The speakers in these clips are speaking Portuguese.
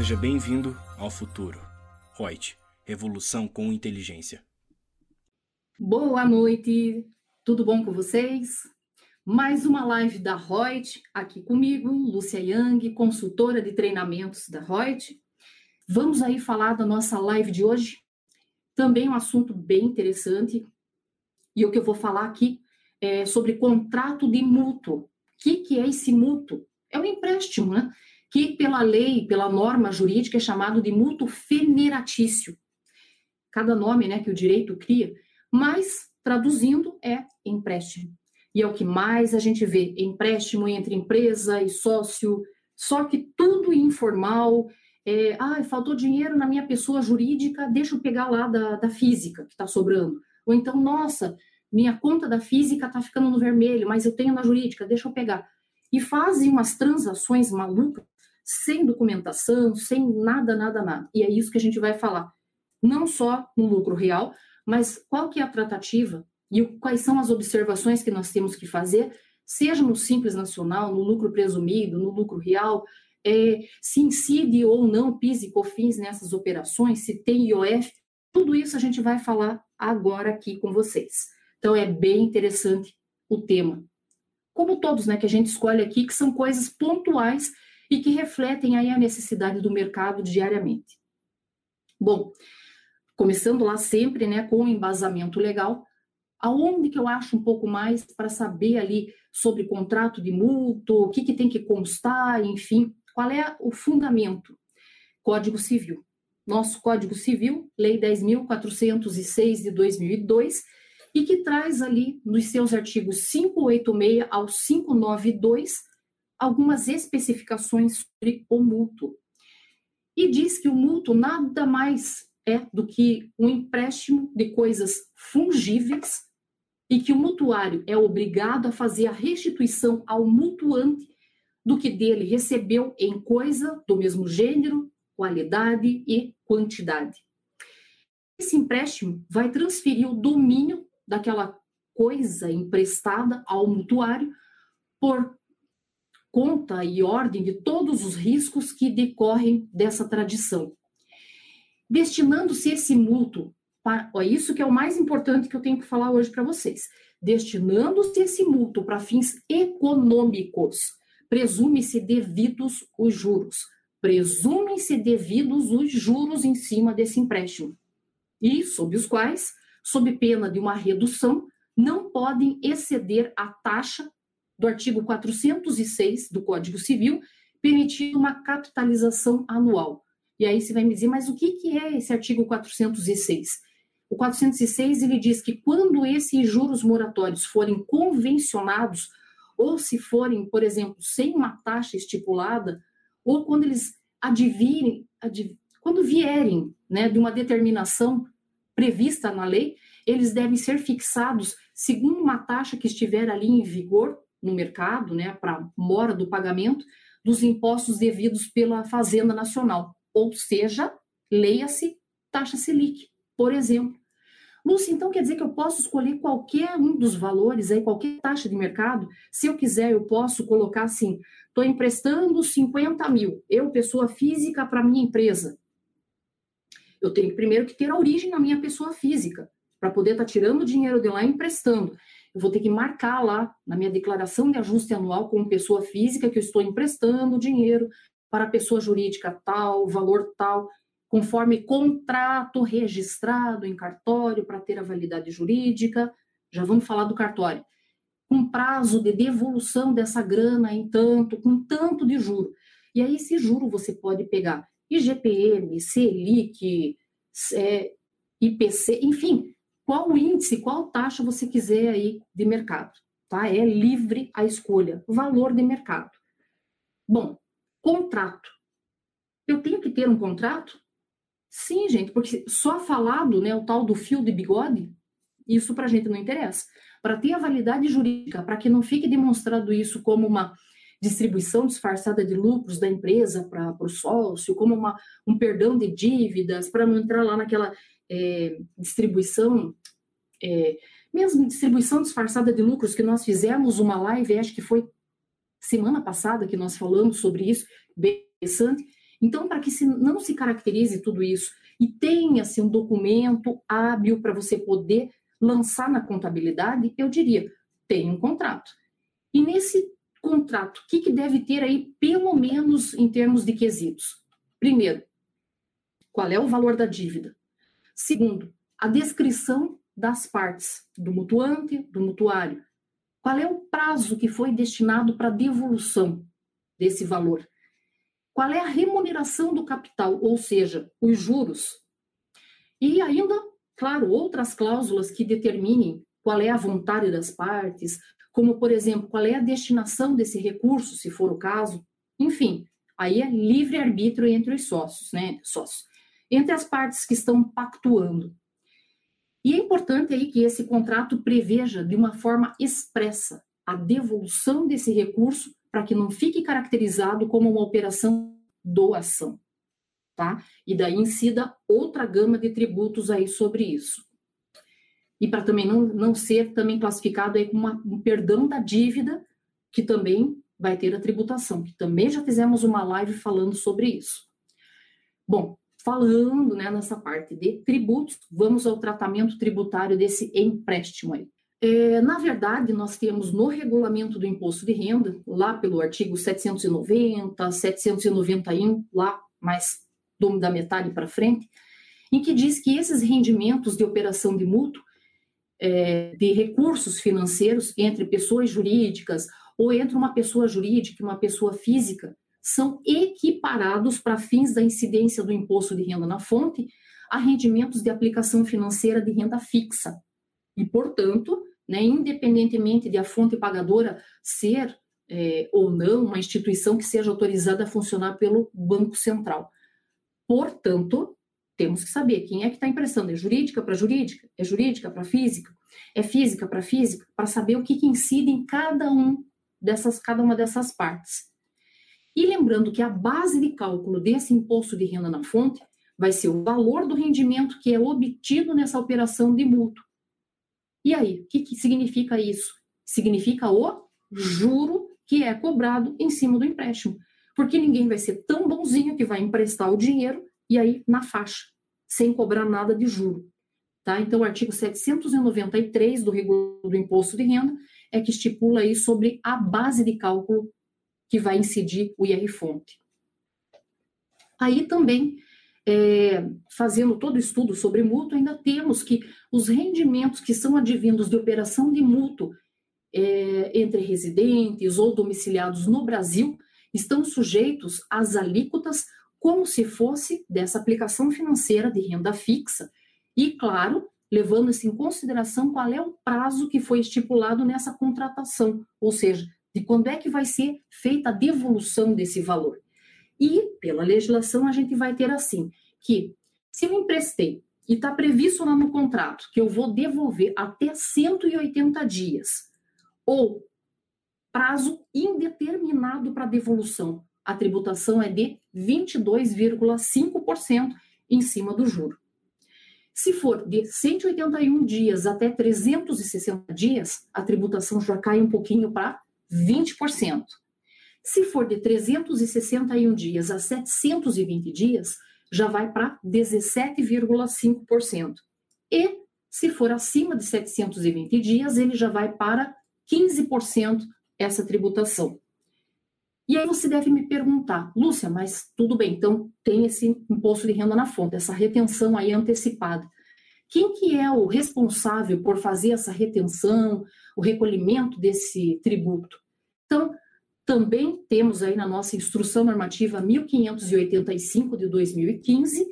Seja bem-vindo ao futuro. Reut, revolução com inteligência. Boa noite, tudo bom com vocês? Mais uma live da Reut, aqui comigo, Lúcia Yang, consultora de treinamentos da Reut. Vamos aí falar da nossa live de hoje. Também um assunto bem interessante. E o que eu vou falar aqui é sobre contrato de mútuo. O que, que é esse mútuo? É um empréstimo, né? Que pela lei, pela norma jurídica, é chamado de mútuo feneratício. Cada nome né, que o direito cria, mas traduzindo é empréstimo. E é o que mais a gente vê: empréstimo entre empresa e sócio, só que tudo informal. É, ah, faltou dinheiro na minha pessoa jurídica, deixa eu pegar lá da, da física que está sobrando. Ou então, nossa, minha conta da física está ficando no vermelho, mas eu tenho na jurídica, deixa eu pegar. E fazem umas transações malucas, sem documentação, sem nada, nada, nada. E é isso que a gente vai falar. Não só no lucro real, mas qual que é a tratativa e quais são as observações que nós temos que fazer, seja no Simples Nacional, no lucro presumido, no lucro real, é, se incide ou não PIS e COFINS nessas operações, se tem IOF, tudo isso a gente vai falar agora aqui com vocês. Então é bem interessante o tema. Como todos, né, que a gente escolhe aqui, que são coisas pontuais e que refletem aí a necessidade do mercado diariamente. Bom, começando lá sempre, né, com o embasamento legal, aonde que eu acho um pouco mais para saber ali sobre contrato de mútuo, o que, que tem que constar, enfim, qual é o fundamento? Código Civil. Nosso Código Civil, Lei 10.406 de 2002, e que traz ali nos seus artigos 586 ao 592 algumas especificações sobre o mútuo. E diz que o mútuo nada mais é do que um empréstimo de coisas fungíveis e que o mutuário é obrigado a fazer a restituição ao mutuante do que dele recebeu em coisa do mesmo gênero, qualidade e quantidade. Esse empréstimo vai transferir o domínio daquela coisa emprestada ao mutuário por conta e ordem de todos os riscos que decorrem dessa tradição. Destinando-se esse mútuo para, ó, isso que é o mais importante que eu tenho que falar hoje para vocês. Destinando-se esse mútuo para fins econômicos, presume-se devidos os juros. Presumem-se devidos os juros em cima desse empréstimo. E sob os quais, sob pena de uma redução, não podem exceder a taxa do artigo 406 do Código Civil, permitindo uma capitalização anual. E aí você vai me dizer, mas o que, que é esse artigo 406? O 406 ele diz que quando esses juros moratórios forem convencionados, ou se forem, por exemplo, sem uma taxa estipulada, ou quando eles advirem, adv, quando vierem né, de uma determinação prevista na lei, eles devem ser fixados segundo uma taxa que estiver ali em vigor no mercado, né, para mora do pagamento dos impostos devidos pela Fazenda Nacional, ou seja, leia-se taxa Selic, por exemplo. Lúcia, então quer dizer que eu posso escolher qualquer um dos valores, aí, qualquer taxa de mercado? Se eu quiser, eu posso colocar assim: estou emprestando 50 mil, eu, pessoa física, para minha empresa. Eu tenho primeiro que ter a origem na minha pessoa física, para poder estar tá tirando dinheiro de lá e emprestando. Eu vou ter que marcar lá na minha declaração de ajuste anual como pessoa física que eu estou emprestando dinheiro para pessoa jurídica tal, valor tal conforme contrato registrado em cartório para ter a validade jurídica. Já vamos falar do cartório. Com prazo de devolução dessa grana em tanto, com tanto de juro. E aí, esse juro você pode pegar IGPM, Selic, é, IPC, enfim, qual índice, qual taxa você quiser aí de mercado, tá? É livre a escolha, valor de mercado. Bom, contrato. Eu tenho que ter um contrato? Sim, gente, porque só falado, né, o tal do fio de bigode, isso para a gente não interessa. Para ter a validade jurídica, para que não fique demonstrado isso como uma distribuição disfarçada de lucros da empresa para o sócio, como uma, um perdão de dívidas, para não entrar lá naquela é, distribuição, é, mesmo distribuição disfarçada de lucros, que nós fizemos uma live, acho que foi semana passada que nós falamos sobre isso, bem interessante, Então, para que se, não se caracterize tudo isso e tenha-se um documento hábil para você poder lançar na contabilidade, eu diria, tem um contrato. E nesse contrato, o que, que deve ter aí, pelo menos em termos de quesitos? Primeiro, qual é o valor da dívida? Segundo, a descrição das partes, do mutuante, do mutuário. Qual é o prazo que foi destinado para devolução desse valor? Qual é a remuneração do capital, ou seja, os juros? E ainda, claro, outras cláusulas que determinem qual é a vontade das partes, como, por exemplo, qual é a destinação desse recurso, se for o caso. Enfim, aí é livre-arbítrio entre os sócios, né? Sócios. Entre as partes que estão pactuando. E é importante aí que esse contrato preveja de uma forma expressa a devolução desse recurso para que não fique caracterizado como uma operação doação, tá? E daí incida outra gama de tributos aí sobre isso. E para também não, não ser também classificado aí como uma, um perdão da dívida, que também vai ter a tributação, que também já fizemos uma live falando sobre isso. Bom, falando né, nessa parte de tributos, vamos ao tratamento tributário desse empréstimo aí. É, na verdade, nós temos no regulamento do imposto de renda, lá pelo artigo 790, 791, lá mais da metade para frente, em que diz que esses rendimentos de operação de mútuo, é, de recursos financeiros entre pessoas jurídicas ou entre uma pessoa jurídica e uma pessoa física, são equiparados para fins da incidência do imposto de renda na fonte a rendimentos de aplicação financeira de renda fixa. E, portanto, né, independentemente de a fonte pagadora ser é, ou não uma instituição que seja autorizada a funcionar pelo Banco Central. Portanto, temos que saber quem é que está emprestando. É jurídica para jurídica? É jurídica para física? É física para física? Para saber o que, que incide em cada um dessas, cada uma dessas partes. E lembrando que a base de cálculo desse imposto de renda na fonte vai ser o valor do rendimento que é obtido nessa operação de mútuo. E aí, o que, que significa isso? Significa o juro que é cobrado em cima do empréstimo. Porque ninguém vai ser tão bonzinho que vai emprestar o dinheiro e aí na faixa, sem cobrar nada de juro. Tá? Então, o artigo 793 do regulamento do imposto de renda é que estipula aí sobre a base de cálculo que vai incidir o IR-fonte. Aí também, é, fazendo todo o estudo sobre mútuo, ainda temos que os rendimentos que são advindos de operação de mútuo é, entre residentes ou domiciliados no Brasil estão sujeitos às alíquotas como se fosse dessa aplicação financeira de renda fixa e, claro, levando-se em consideração qual é o prazo que foi estipulado nessa contratação, ou seja, de quando é que vai ser feita a devolução desse valor. E, pela legislação, a gente vai ter assim, que se eu emprestei e está previsto lá no contrato que eu vou devolver até 180 dias, ou prazo indeterminado para devolução, a tributação é de 22,5% em cima do juro. Se for de 181 dias até 360 dias, a tributação já cai um pouquinho para 20%. Se for de 361 dias a 720 dias, já vai para 17,5%. E se for acima de 720 dias, ele já vai para 15% essa tributação. E aí você deve me perguntar, Lúcia, mas tudo bem, então tem esse imposto de renda na fonte, essa retenção aí antecipada. Quem que é o responsável por fazer essa retenção, o recolhimento desse tributo? Então, também temos aí na nossa instrução normativa 1585 de 2015,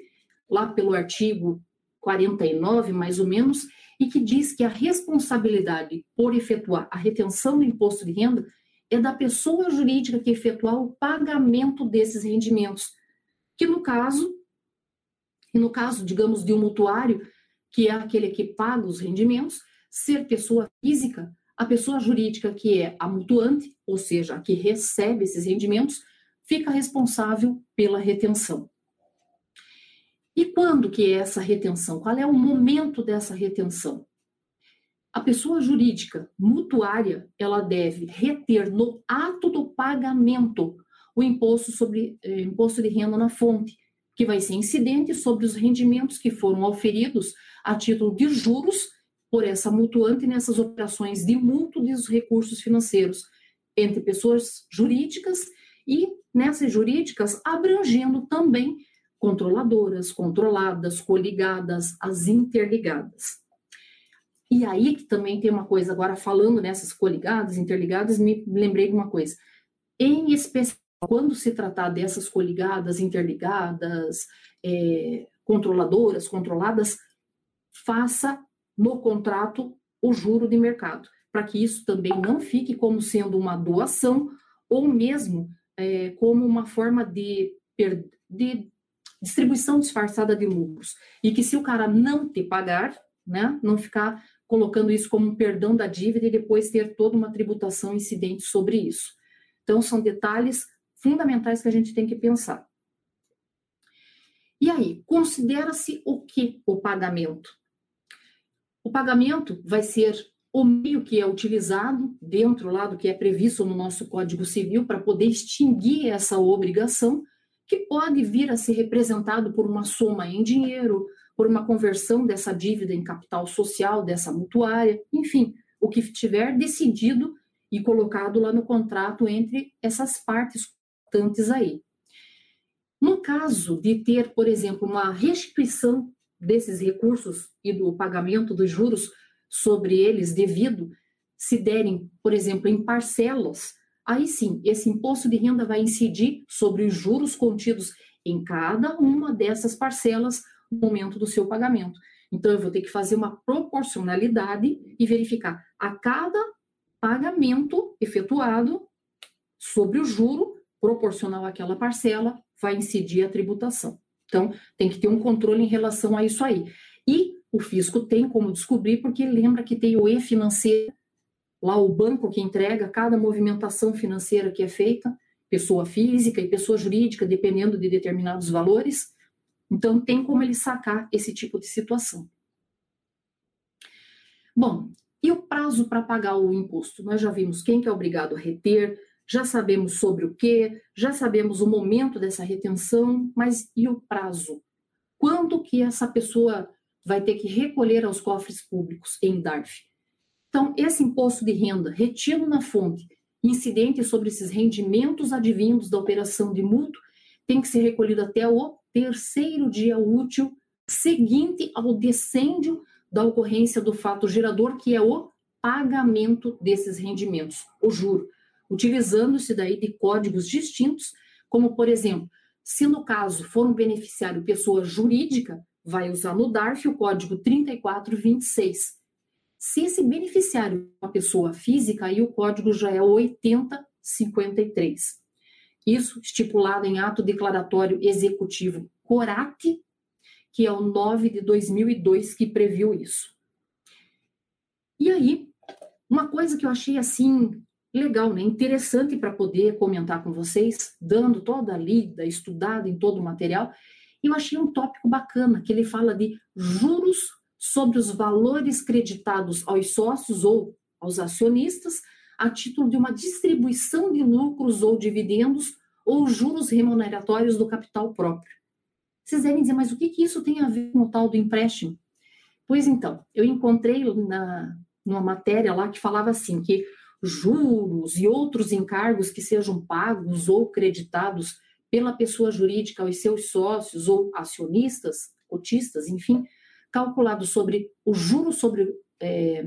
lá pelo artigo 49, mais ou menos, e que diz que a responsabilidade por efetuar a retenção do imposto de renda é da pessoa jurídica que efetuar o pagamento desses rendimentos, que no caso, e no caso, digamos, de um mutuário, que é aquele que paga os rendimentos, ser pessoa física, a pessoa jurídica que é a mutuante, ou seja, a que recebe esses rendimentos, fica responsável pela retenção. E quando que é essa retenção? Qual é o momento dessa retenção? A pessoa jurídica mutuária, ela deve reter no ato do pagamento o imposto sobre eh, imposto de renda na fonte, que vai ser incidente sobre os rendimentos que foram auferidos a título de juros por essa mutuante nessas operações de mútuo dos recursos financeiros entre pessoas jurídicas e nessas jurídicas abrangendo também controladoras, controladas, coligadas, as interligadas. E aí que também tem uma coisa, agora falando nessas coligadas, interligadas, me lembrei de uma coisa. Em especial, quando se tratar dessas coligadas, interligadas, é, controladoras, controladas, faça no contrato o juro de mercado, para que isso também não fique como sendo uma doação ou mesmo é, como uma forma de, de distribuição disfarçada de lucros. E que se o cara não te pagar, né, não ficar colocando isso como um perdão da dívida e depois ter toda uma tributação incidente sobre isso. Então, são detalhes fundamentais que a gente tem que pensar. E aí, considera-se o que o pagamento? O pagamento vai ser o meio que é utilizado dentro lá do que é previsto no nosso Código Civil para poder extinguir essa obrigação, que pode vir a ser representado por uma soma em dinheiro, por uma conversão dessa dívida em capital social dessa mutuária, enfim, o que tiver decidido e colocado lá no contrato entre essas partes importantes aí. No caso de ter, por exemplo, uma restituição desses recursos e do pagamento dos juros sobre eles devido, se derem, por exemplo, em parcelas, aí sim, esse imposto de renda vai incidir sobre os juros contidos em cada uma dessas parcelas no momento do seu pagamento. Então, eu vou ter que fazer uma proporcionalidade e verificar a cada pagamento efetuado sobre o juro proporcional àquela parcela, vai incidir a tributação. Então, tem que ter um controle em relação a isso aí. E o fisco tem como descobrir, porque lembra que tem o e-financeiro, lá o banco que entrega cada movimentação financeira que é feita, pessoa física e pessoa jurídica, dependendo de determinados valores. Então, tem como ele sacar esse tipo de situação. Bom, e o prazo para pagar o imposto? Nós já vimos quem que é obrigado a reter, já sabemos sobre o que, já sabemos o momento dessa retenção, mas e o prazo? Quando que essa pessoa vai ter que recolher aos cofres públicos em DARF? Então, esse imposto de renda retido na fonte, incidente sobre esses rendimentos advindos da operação de mútuo, tem que ser recolhido até o terceiro dia útil seguinte ao decêndio da ocorrência do fato gerador, que é o pagamento desses rendimentos, o juro utilizando-se daí de códigos distintos, como, por exemplo, se no caso for um beneficiário pessoa jurídica, vai usar no DARF o código 3426. Se esse beneficiário é uma pessoa física, aí o código já é 8053. Isso estipulado em ato declaratório executivo CORAT, que é o 9 de 2002 que previu isso. E aí, uma coisa que eu achei assim legal, né? Interessante para poder comentar com vocês, dando toda a lida, estudada em todo o material. Eu achei um tópico bacana, que ele fala de juros sobre os valores creditados aos sócios ou aos acionistas a título de uma distribuição de lucros ou dividendos ou juros remuneratórios do capital próprio. Vocês devem dizer, mas o que, que isso tem a ver com o tal do empréstimo? Pois então, eu encontrei na, numa matéria lá que falava assim, que juros e outros encargos que sejam pagos ou creditados pela pessoa jurídica aos seus sócios ou acionistas, cotistas, enfim, calculados sobre o juro sobre é,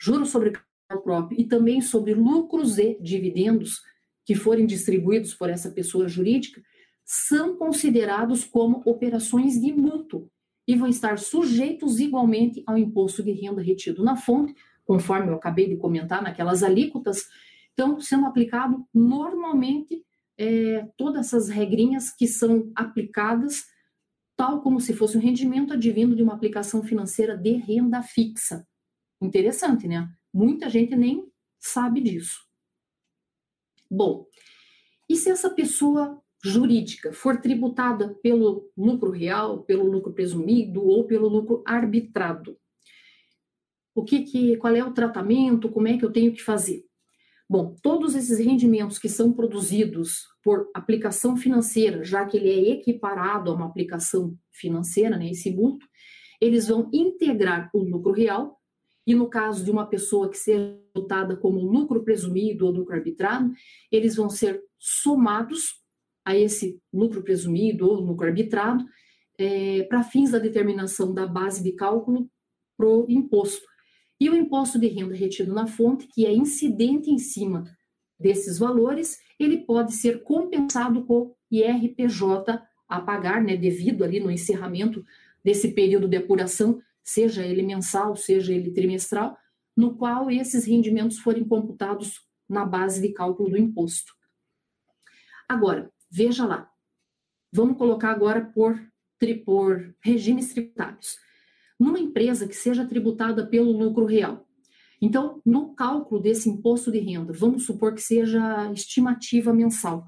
juro sobre capital próprio e também sobre lucros e dividendos que forem distribuídos por essa pessoa jurídica, são considerados como operações de mútuo e vão estar sujeitos igualmente ao imposto de renda retido na fonte, conforme eu acabei de comentar, naquelas alíquotas, então sendo aplicado normalmente é, todas essas regrinhas que são aplicadas tal como se fosse um rendimento advindo de uma aplicação financeira de renda fixa. Interessante, né? Muita gente nem sabe disso. Bom, e se essa pessoa jurídica for tributada pelo lucro real, pelo lucro presumido ou pelo lucro arbitrado? O que, que qual é o tratamento, como é que eu tenho que fazer. Bom, todos esses rendimentos que são produzidos por aplicação financeira, já que ele é equiparado a uma aplicação financeira, né, esse mútuo, eles vão integrar o lucro real, e no caso de uma pessoa que seja dotada como lucro presumido ou lucro arbitrado, eles vão ser somados a esse lucro presumido ou lucro arbitrado é, para fins da determinação da base de cálculo para o imposto. E o imposto de renda retido na fonte, que é incidente em cima desses valores, ele pode ser compensado com IRPJ a pagar, né, devido ali no encerramento desse período de apuração, seja ele mensal, seja ele trimestral, no qual esses rendimentos forem computados na base de cálculo do imposto. Agora, veja lá. Vamos colocar agora por, por regimes tributários numa empresa que seja tributada pelo lucro real. Então, no cálculo desse imposto de renda, vamos supor que seja estimativa mensal.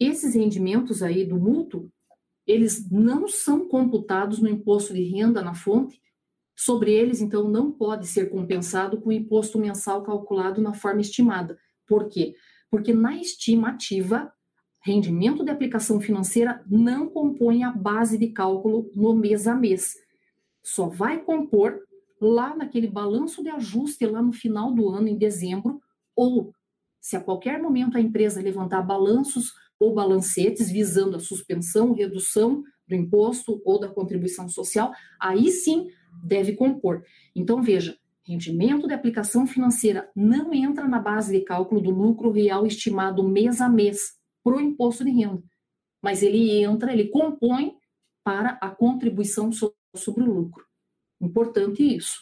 Esses rendimentos aí do mútuo, eles não são computados no imposto de renda na fonte, sobre eles, então, não pode ser compensado com o imposto mensal calculado na forma estimada. Por quê? Porque na estimativa, rendimento de aplicação financeira não compõe a base de cálculo no mês a mês só vai compor lá naquele balanço de ajuste lá no final do ano, em dezembro, ou se a qualquer momento a empresa levantar balanços ou balancetes visando a suspensão, redução do imposto ou da contribuição social, aí sim deve compor. Então, veja, rendimento de aplicação financeira não entra na base de cálculo do lucro real estimado mês a mês para o imposto de renda, mas ele entra, ele compõe para a contribuição social sobre o lucro. Importante isso.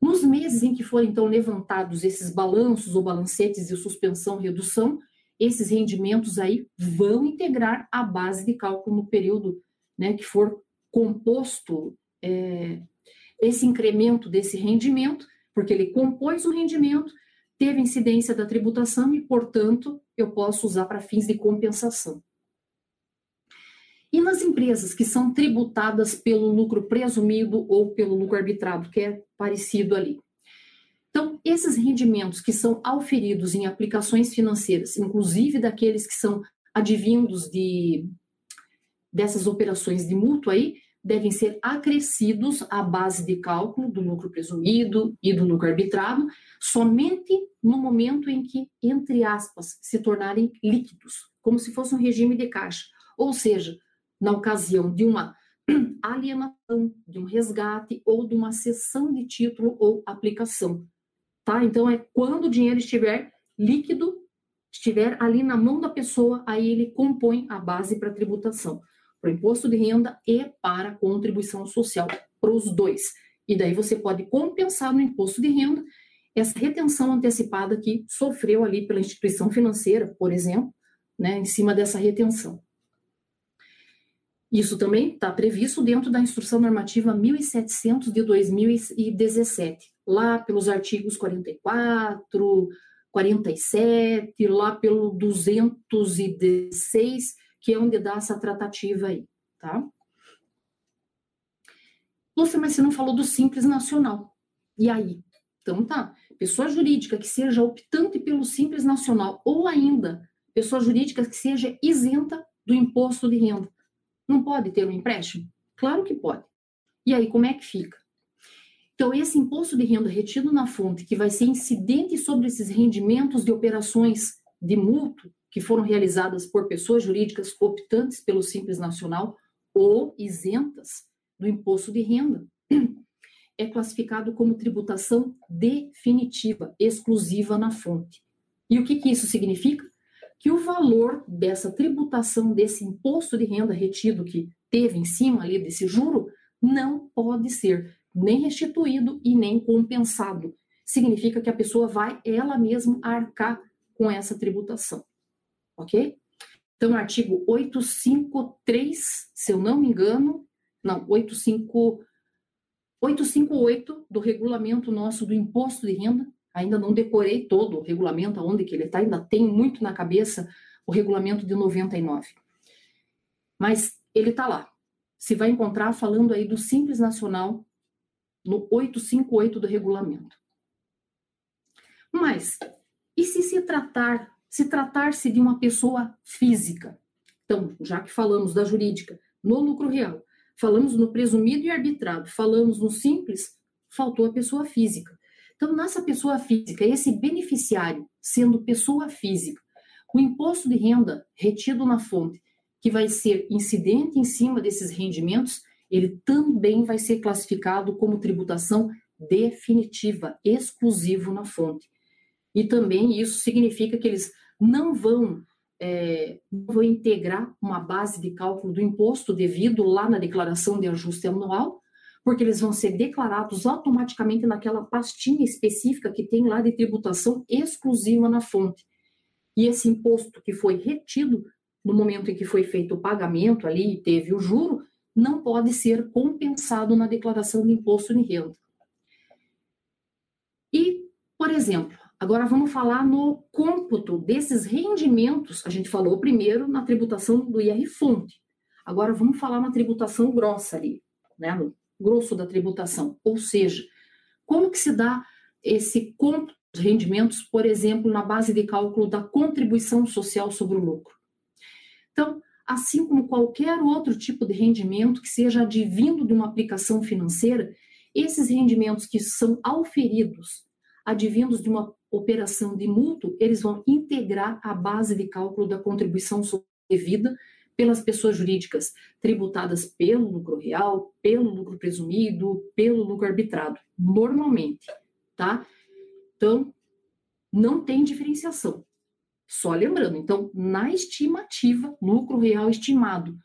Nos meses em que forem, então, levantados esses balanços ou balancetes de suspensão redução, esses rendimentos aí vão integrar a base de cálculo no período né, que for composto é, esse incremento desse rendimento, porque ele compôs o rendimento, teve incidência da tributação e, portanto, eu posso usar para fins de compensação. E nas empresas que são tributadas pelo lucro presumido ou pelo lucro arbitrado, que é parecido ali. Então, esses rendimentos que são auferidos em aplicações financeiras, inclusive daqueles que são advindos de dessas operações de mútuo aí, devem ser acrescidos à base de cálculo do lucro presumido e do lucro arbitrado, somente no momento em que, entre aspas, se tornarem líquidos, como se fosse um regime de caixa. Ou seja, na ocasião de uma alienação, de um resgate ou de uma cessão de título ou aplicação. Tá? Então, é quando o dinheiro estiver líquido, estiver ali na mão da pessoa, aí ele compõe a base para tributação, para o imposto de renda e para a contribuição social, para os dois. E daí você pode compensar no imposto de renda essa retenção antecipada que sofreu ali pela instituição financeira, por exemplo, né, em cima dessa retenção. Isso também está previsto dentro da Instrução Normativa 1700 de 2017, lá pelos artigos 44, 47, lá pelo 216, que é onde dá essa tratativa aí, tá? Lúcia, mas você não falou do Simples Nacional. E aí? Então tá, pessoa jurídica que seja optante pelo Simples Nacional ou ainda pessoa jurídica que seja isenta do imposto de renda não pode ter um empréstimo? Claro que pode. E aí, como é que fica? Então, esse imposto de renda retido na fonte, que vai ser incidente sobre esses rendimentos de operações de mútuo que foram realizadas por pessoas jurídicas optantes pelo Simples Nacional ou isentas do imposto de renda, é classificado como tributação definitiva, exclusiva na fonte. E o que, que isso significa? Que o valor dessa tributação, desse imposto de renda retido que teve em cima ali desse juro, não pode ser nem restituído e nem compensado. Significa que a pessoa vai ela mesma arcar com essa tributação. Ok? Então, artigo 853, se eu não me engano, não, 85, 858 do regulamento nosso do imposto de renda, ainda não decorei todo o regulamento, aonde que ele está, ainda tenho muito na cabeça o regulamento de 99. Mas ele está lá. Se vai encontrar falando aí do Simples Nacional no 858 do regulamento. Mas, E se se tratar, se tratar-se de uma pessoa física? Então, já que falamos da jurídica, no lucro real, falamos no presumido e arbitrado, falamos no simples, faltou a pessoa física. Então, nessa pessoa física, esse beneficiário, sendo pessoa física, o imposto de renda retido na fonte, que vai ser incidente em cima desses rendimentos, ele também vai ser classificado como tributação definitiva, exclusivo na fonte. E também isso significa que eles não vão, é, vão integrar uma base de cálculo do imposto devido lá na declaração de ajuste anual, porque eles vão ser declarados automaticamente naquela pastinha específica que tem lá de tributação exclusiva na fonte. E esse imposto que foi retido no momento em que foi feito o pagamento ali e teve o juro, não pode ser compensado na declaração de imposto de renda. E, por exemplo, agora vamos falar no cômputo desses rendimentos. A gente falou primeiro na tributação do IR fonte. Agora vamos falar na tributação grossa ali, né, no grosso da tributação. Ou seja, como que se dá esse cômputo dos rendimentos, por exemplo, na base de cálculo da contribuição social sobre o lucro? Então, assim como qualquer outro tipo de rendimento que seja advindo de uma aplicação financeira, esses rendimentos que são auferidos, advindos de uma operação de mútuo, eles vão integrar a base de cálculo da contribuição devida pelas pessoas jurídicas tributadas pelo lucro real, pelo lucro presumido, pelo lucro arbitrado, normalmente, tá? Então, não tem diferenciação. Só lembrando, então, na estimativa, lucro real estimado,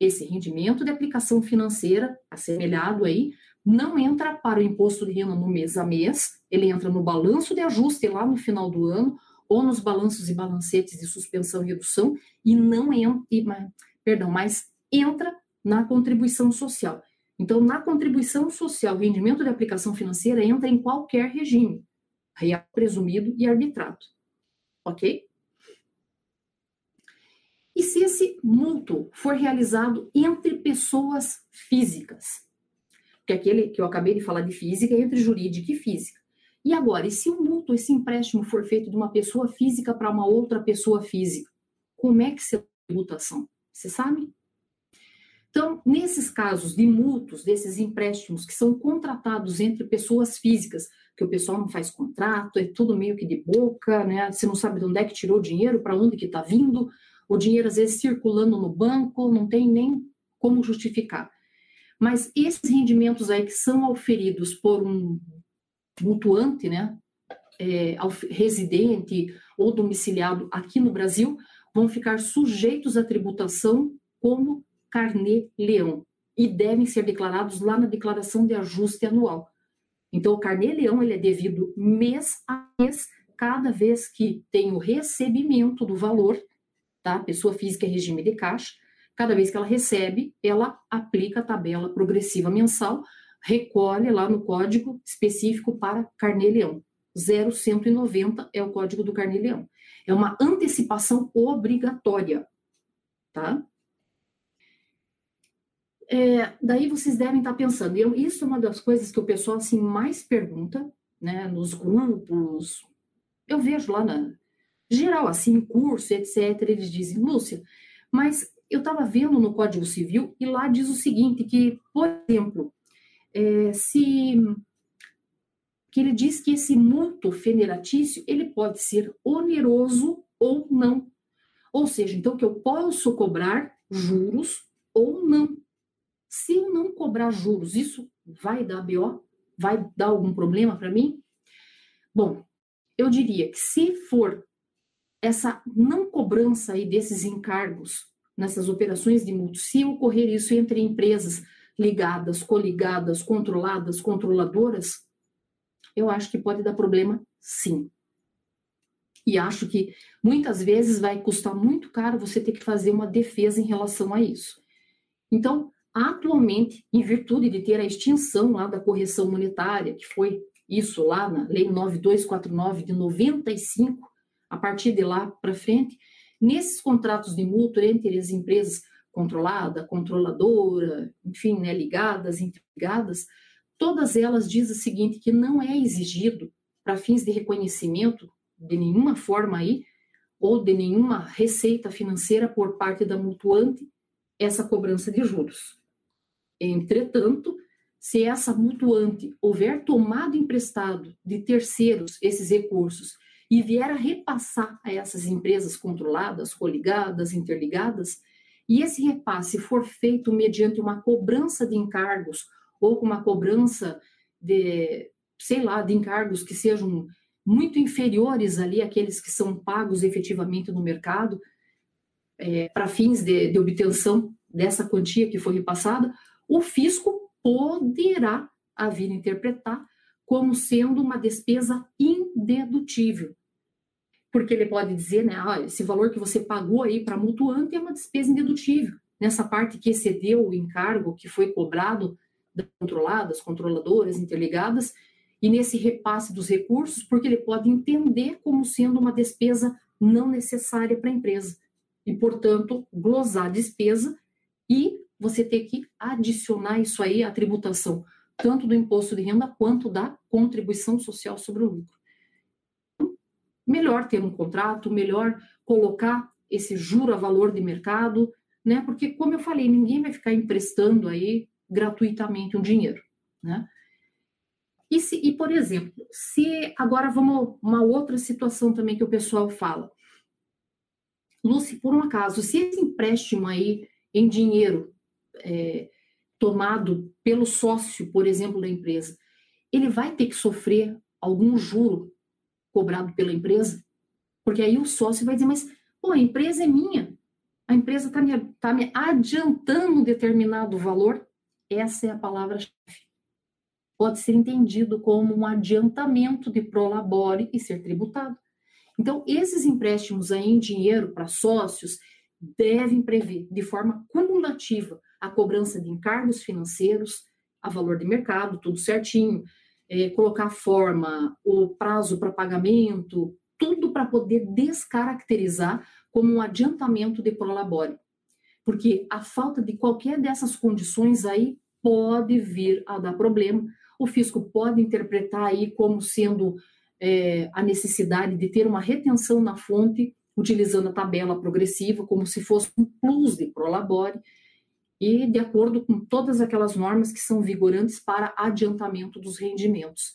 esse rendimento de aplicação financeira, assemelhado aí, não entra para o imposto de renda no mês a mês, ele entra no balanço de ajuste lá no final do ano, ou nos balanços e balancetes de suspensão e redução, e não entra, perdão, mas entra na contribuição social. Então, na contribuição social, rendimento de aplicação financeira entra em qualquer regime, real presumido e arbitrado. Ok? E se esse mútuo for realizado entre pessoas físicas? Porque aquele que eu acabei de falar de física é entre jurídica e física. E agora, e se o mútuo, esse empréstimo for feito de uma pessoa física para uma outra pessoa física? Como é que se a tributação? Você sabe? Então, nesses casos de mútuos, desses empréstimos que são contratados entre pessoas físicas, que o pessoal não faz contrato, é tudo meio que de boca, né? Você não sabe de onde é que tirou o dinheiro, para onde que está vindo, o dinheiro às vezes circulando no banco, não tem nem como justificar. Mas esses rendimentos aí que são auferidos por um mutuante, né, é, residente ou domiciliado aqui no Brasil, vão ficar sujeitos à tributação como carnê-leão e devem ser declarados lá na declaração de ajuste anual. Então, o carnê-leão ele é devido mês a mês, cada vez que tem o recebimento do valor tá? Pessoa física é regime de caixa. Cada vez que ela recebe, ela aplica a tabela progressiva mensal, recolhe lá no código específico para Carnê-Leão. 0190 é o código do Carnê-Leão. É uma antecipação obrigatória, tá? É, daí vocês devem estar pensando, eu, isso é uma das coisas que o pessoal assim mais pergunta, né, nos grupos. Eu vejo lá na, geral, assim, curso, etc., eles dizem, Lúcia, mas eu estava vendo no Código Civil e lá diz o seguinte, que, por exemplo, é, se que ele diz que esse mútuo federatício ele pode ser oneroso ou não. Ou seja, então que eu posso cobrar juros ou não. Se eu não cobrar juros, isso vai dar BO? Vai dar algum problema para mim? Bom, eu diria que se for essa não cobrança aí desses encargos nessas operações de mútuo, se ocorrer isso entre empresas ligadas, coligadas, controladas, controladoras, eu acho que pode dar problema sim. E acho que muitas vezes vai custar muito caro você ter que fazer uma defesa em relação a isso. Então, atualmente, em virtude de ter a extinção lá da correção monetária, que foi isso lá na Lei 9249 de 95, a partir de lá para frente, nesses contratos de mútuo entre as empresas controlada, controladora, enfim, né, ligadas, interligadas, todas elas dizem o seguinte, que não é exigido, para fins de reconhecimento de nenhuma forma aí, ou de nenhuma receita financeira por parte da mutuante, essa cobrança de juros. Entretanto, se essa mutuante houver tomado emprestado de terceiros esses recursos e vier a repassar a essas empresas controladas, coligadas, interligadas, e esse repasse for feito mediante uma cobrança de encargos ou com uma cobrança de, sei lá, de encargos que sejam muito inferiores ali àqueles que são pagos efetivamente no mercado, é, para fins de, de obtenção dessa quantia que foi repassada, o fisco poderá a vir interpretar como sendo uma despesa indedutível. Porque ele pode dizer, né, ah, esse valor que você pagou aí para mutuante é uma despesa indedutível. Nessa parte que excedeu o encargo que foi cobrado das controladas, controladoras, interligadas, e nesse repasse dos recursos, porque ele pode entender como sendo uma despesa não necessária para a empresa. E, portanto, glosar a despesa e você ter que adicionar isso aí à tributação, tanto do imposto de renda quanto da contribuição social sobre o lucro. Melhor ter um contrato, melhor colocar esse juro a valor de mercado, né? Porque, como eu falei, ninguém vai ficar emprestando aí gratuitamente um dinheiro, né? E, se, e, por exemplo, se agora vamos uma outra situação também que o pessoal fala. Lúcia, por um acaso, se esse empréstimo aí em dinheiro é, tomado pelo sócio, por exemplo, da empresa, ele vai ter que sofrer algum juro cobrado pela empresa? Porque aí o sócio vai dizer, mas pô, a empresa é minha, a empresa está me, tá me adiantando determinado valor. Essa é a palavra-chave pode ser entendido como um adiantamento de prolabore e ser tributado. Então, esses empréstimos aí em dinheiro para sócios devem prever de forma cumulativa a cobrança de encargos financeiros, a valor de mercado, tudo certinho, é, colocar forma, o prazo para pagamento, tudo para poder descaracterizar como um adiantamento de prolabore. Porque a falta de qualquer dessas condições aí pode vir a dar problema, o fisco pode interpretar aí como sendo é, a necessidade de ter uma retenção na fonte, utilizando a tabela progressiva, como se fosse um plus de prolabore, e de acordo com todas aquelas normas que são vigorantes para adiantamento dos rendimentos.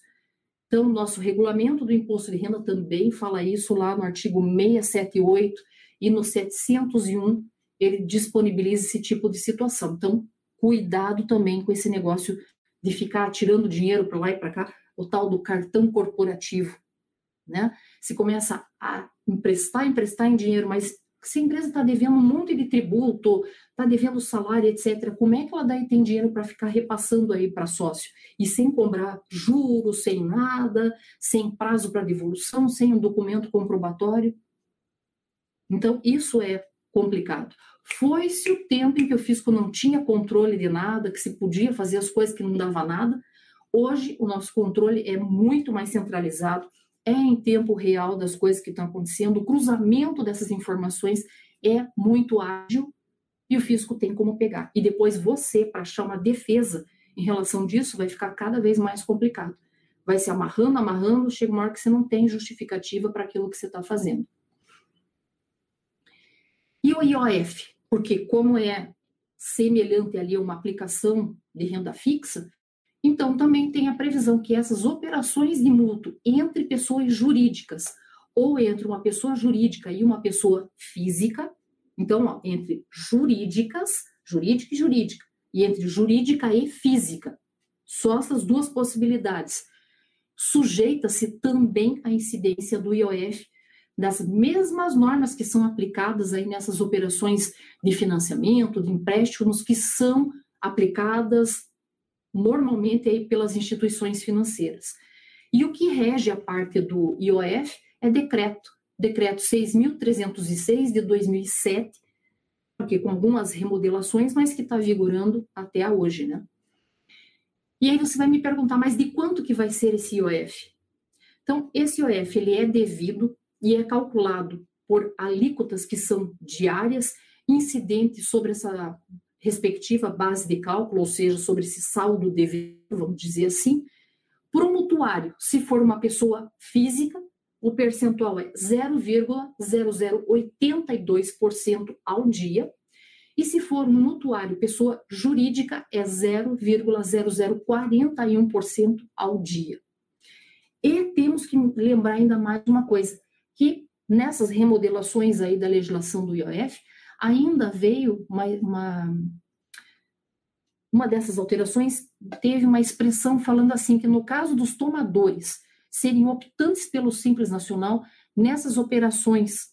Então, nosso regulamento do imposto de renda também fala isso lá no artigo 678 e no 701 ele disponibiliza esse tipo de situação. Então, cuidado também com esse negócio de ficar tirando dinheiro para lá e para cá, o tal do cartão corporativo, né? Se começa a emprestar, emprestar em dinheiro, mas se a empresa está devendo um monte de tributo, está devendo salário, etc., como é que ela daí tem dinheiro para ficar repassando aí para sócio? E sem cobrar juros, sem nada, sem prazo para devolução, sem um documento comprobatório? Então, isso é complicado. Foi-se o tempo em que o fisco não tinha controle de nada, que se podia fazer as coisas que não dava nada. Hoje, o nosso controle é muito mais centralizado, é em tempo real das coisas que estão acontecendo, o cruzamento dessas informações é muito ágil e o fisco tem como pegar. E depois você, para achar uma defesa em relação disso, vai ficar cada vez mais complicado. Vai se amarrando, amarrando, chega uma hora que você não tem justificativa para aquilo que você está fazendo. E o IOF? Porque como é semelhante ali a uma aplicação de renda fixa, então também tem a previsão que essas operações de mútuo entre pessoas jurídicas ou entre uma pessoa jurídica e uma pessoa física, então ó, entre jurídicas, jurídica e jurídica, e entre jurídica e física, só essas duas possibilidades, sujeita-se também à incidência do IOF das mesmas normas que são aplicadas aí nessas operações de financiamento, de empréstimos, que são aplicadas normalmente aí pelas instituições financeiras. E o que rege a parte do IOF é decreto, decreto 6.306 de 2007, porque com algumas remodelações, mas que está vigorando até hoje, né? E aí você vai me perguntar, mas de quanto que vai ser esse IOF? Então, esse IOF, ele é devido e é calculado por alíquotas que são diárias, incidentes sobre essa respectiva base de cálculo, ou seja, sobre esse saldo devido, vamos dizer assim, por um mutuário, se for uma pessoa física, o percentual é 0,0082% ao dia. E se for um mutuário pessoa jurídica, é 0,0041% ao dia. E temos que lembrar ainda mais uma coisa, que nessas remodelações aí da legislação do IOF, ainda veio uma, uma, uma dessas alterações, teve uma expressão falando assim, que no caso dos tomadores serem optantes pelo Simples Nacional, nessas operações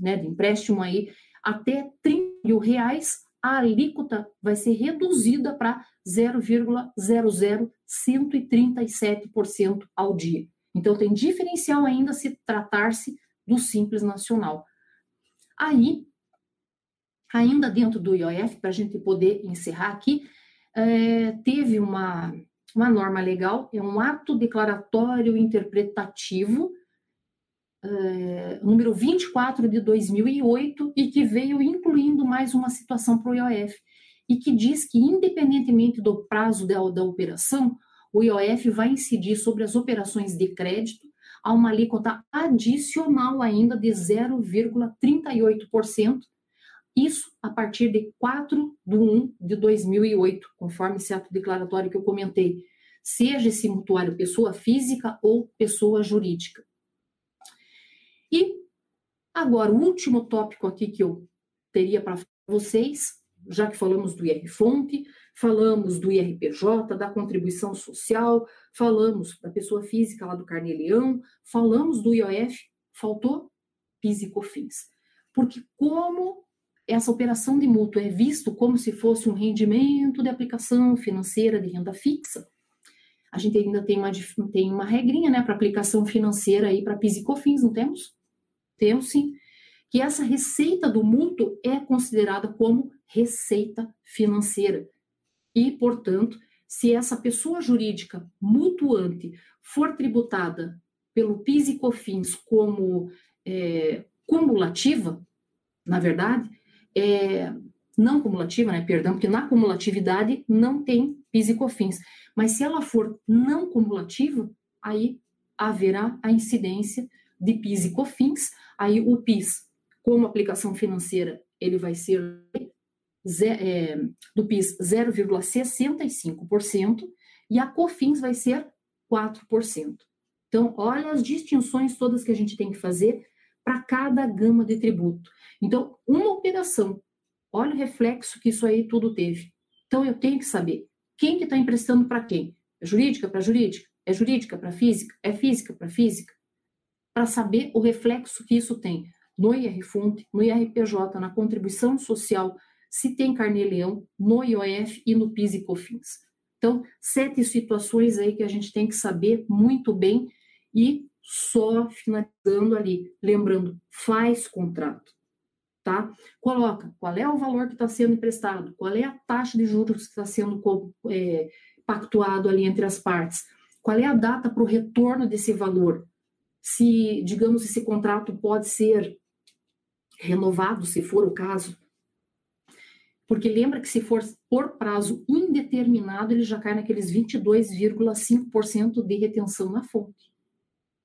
né, de empréstimo aí, até 30 mil reais, a alíquota vai ser reduzida para 0,00137% ao dia. Então, tem diferencial ainda se tratar-se do Simples Nacional. Aí, ainda dentro do IOF, para a gente poder encerrar aqui, é, teve uma, uma norma legal, é um ato declaratório interpretativo, é, número 24 de 2008, e que veio incluindo mais uma situação para o IOF, e que diz que, independentemente do prazo da, da operação, o IOF vai incidir sobre as operações de crédito a uma alíquota adicional ainda de 0,38%, isso a partir de 4 de 1 de 2008, conforme esse ato declaratório que eu comentei, seja esse mutuário pessoa física ou pessoa jurídica. E agora, o último tópico aqui que eu teria para vocês, já que falamos do IR-Fonte, falamos do IRPJ, da contribuição social, falamos da pessoa física lá do Carneleão, falamos do IOF, faltou PIS e COFINS. Porque como essa operação de mútuo é visto como se fosse um rendimento de aplicação financeira de renda fixa, a gente ainda tem uma, tem uma regrinha né, para aplicação financeira aí para PIS e COFINS, não temos? Temos sim. Que essa receita do mútuo é considerada como receita financeira. E, portanto, se essa pessoa jurídica mutuante for tributada pelo PIS e COFINS como é, cumulativa, na verdade, é, não cumulativa, né, perdão, porque na cumulatividade não tem PIS e COFINS, mas se ela for não cumulativa, aí haverá a incidência de PIS e COFINS, aí o PIS, como aplicação financeira, ele vai ser é, do PIS 0,65% e a COFINS vai ser 4%. Então, olha as distinções todas que a gente tem que fazer para cada gama de tributo. Então, uma operação, olha o reflexo que isso aí tudo teve. Então, eu tenho que saber quem que está emprestando para quem. É jurídica para jurídica? É jurídica para física? É física para física? Para saber o reflexo que isso tem no IR-Fonte, no IRPJ, na contribuição social, se tem carnê-leão, no IOF e no PIS e COFINS. Então, sete situações aí que a gente tem que saber muito bem e só finalizando ali, lembrando, faz contrato, tá? Coloca qual é o valor que está sendo emprestado, qual é a taxa de juros que está sendo é, pactuado ali entre as partes, qual é a data para o retorno desse valor, se, digamos, esse contrato pode ser renovado, se for o caso, porque lembra que se for por prazo indeterminado, ele já cai naqueles 22,5% de retenção na fonte.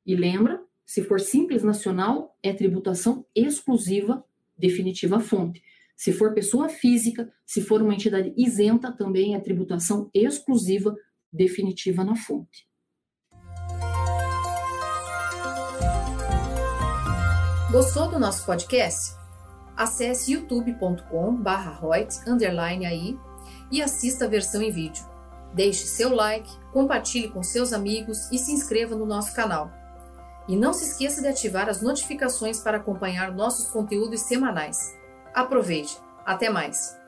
E lembra, se for simples nacional, é tributação exclusiva definitiva fonte. Se for pessoa física, se for uma entidade isenta, também é tributação exclusiva definitiva na fonte. Gostou do nosso podcast? Acesse youtube.com/royts_aí e assista a versão em vídeo. Deixe seu like, compartilhe com seus amigos e se inscreva no nosso canal. E não se esqueça de ativar as notificações para acompanhar nossos conteúdos semanais. Aproveite! Até mais!